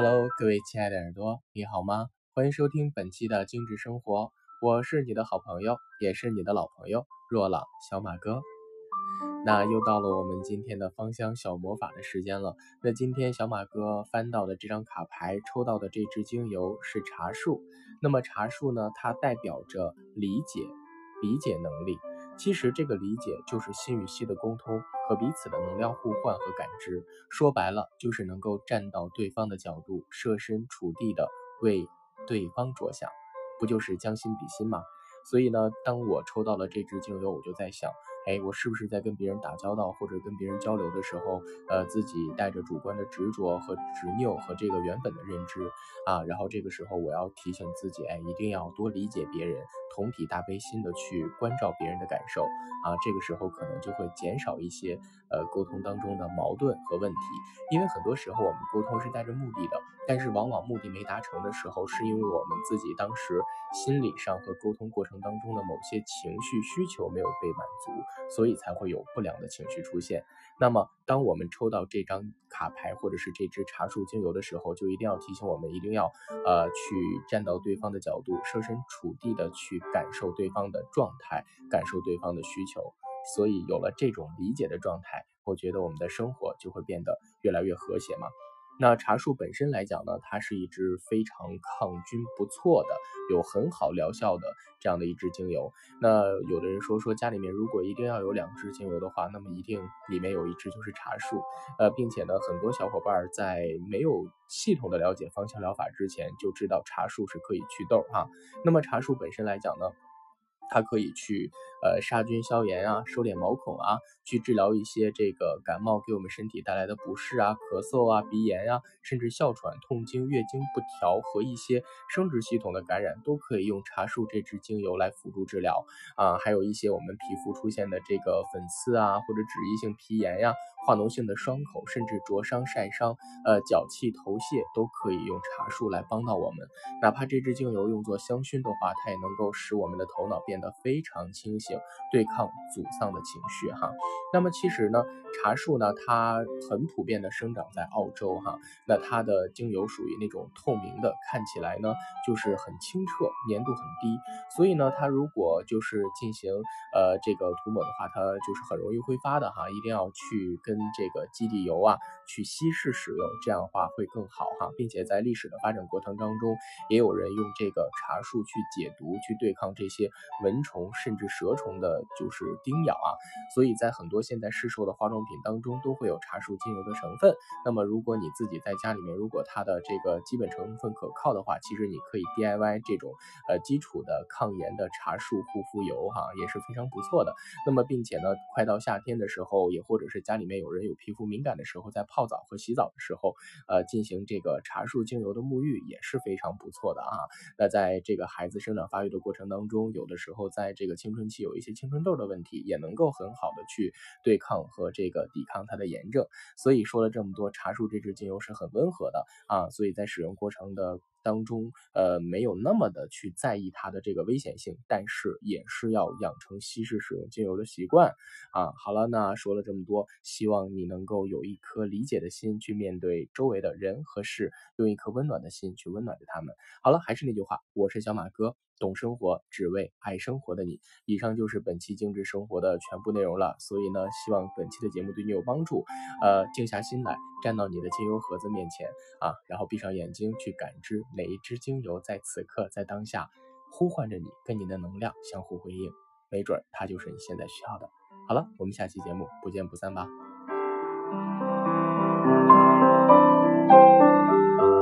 Hello，各位亲爱的耳朵，你好吗？欢迎收听本期的精致生活，我是你的好朋友，也是你的老朋友若朗小马哥。那又到了我们今天的芳香小魔法的时间了。那今天小马哥翻到的这张卡牌，抽到的这支精油是茶树。那么茶树呢，它代表着理解、理解能力。其实这个理解就是心与心的沟通和彼此的能量互换和感知。说白了，就是能够站到对方的角度，设身处地的为对方着想，不就是将心比心吗？所以呢，当我抽到了这支精油，我就在想。哎，我是不是在跟别人打交道或者跟别人交流的时候，呃，自己带着主观的执着和执拗和这个原本的认知啊？然后这个时候我要提醒自己，哎，一定要多理解别人，同体大悲心的去关照别人的感受啊。这个时候可能就会减少一些呃沟通当中的矛盾和问题，因为很多时候我们沟通是带着目的的，但是往往目的没达成的时候，是因为我们自己当时心理上和沟通过程当中的某些情绪需求没有被满足。所以才会有不良的情绪出现。那么，当我们抽到这张卡牌或者是这支茶树精油的时候，就一定要提醒我们，一定要呃去站到对方的角度，设身处地的去感受对方的状态，感受对方的需求。所以有了这种理解的状态，我觉得我们的生活就会变得越来越和谐嘛。那茶树本身来讲呢，它是一支非常抗菌不错的，有很好疗效的这样的一支精油。那有的人说说家里面如果一定要有两支精油的话，那么一定里面有一支就是茶树。呃，并且呢，很多小伙伴在没有系统的了解芳香疗法之前，就知道茶树是可以祛痘哈。那么茶树本身来讲呢？它可以去呃杀菌消炎啊，收敛毛孔啊，去治疗一些这个感冒给我们身体带来的不适啊，咳嗽啊，鼻炎啊，甚至哮喘、痛经、月经不调和一些生殖系统的感染，都可以用茶树这支精油来辅助治疗啊。还有一些我们皮肤出现的这个粉刺啊，或者脂溢性皮炎呀。化脓性的伤口，甚至灼伤、晒伤，呃，脚气、头屑都可以用茶树来帮到我们。哪怕这支精油用作香薰的话，它也能够使我们的头脑变得非常清醒，对抗沮丧的情绪哈。那么其实呢，茶树呢，它很普遍的生长在澳洲哈。那它的精油属于那种透明的，看起来呢就是很清澈，粘度很低。所以呢，它如果就是进行呃这个涂抹的话，它就是很容易挥发的哈。一定要去跟这个基底油啊，去稀释使用，这样的话会更好哈，并且在历史的发展过程当中，也有人用这个茶树去解毒，去对抗这些蚊虫甚至蛇虫的，就是叮咬啊。所以在很多现在市售的化妆品当中，都会有茶树精油的成分。那么如果你自己在家里面，如果它的这个基本成分可靠的话，其实你可以 DIY 这种呃基础的抗炎的茶树护肤油哈，也是非常不错的。那么并且呢，快到夏天的时候，也或者是家里面有。有人有皮肤敏感的时候，在泡澡和洗澡的时候，呃，进行这个茶树精油的沐浴也是非常不错的啊。那在这个孩子生长发育的过程当中，有的时候在这个青春期有一些青春痘的问题，也能够很好的去对抗和这个抵抗它的炎症。所以说了这么多，茶树这支精油是很温和的啊，所以在使用过程的。当中，呃，没有那么的去在意它的这个危险性，但是也是要养成稀释使用精油的习惯啊。好了，那说了这么多，希望你能够有一颗理解的心去面对周围的人和事，用一颗温暖的心去温暖着他们。好了，还是那句话，我是小马哥。懂生活，只为爱生活的你。以上就是本期精致生活的全部内容了。所以呢，希望本期的节目对你有帮助。呃，静下心来，站到你的精油盒子面前啊，然后闭上眼睛，去感知哪一支精油在此刻、在当下呼唤着你，跟你的能量相互回应。没准它就是你现在需要的。好了，我们下期节目不见不散吧。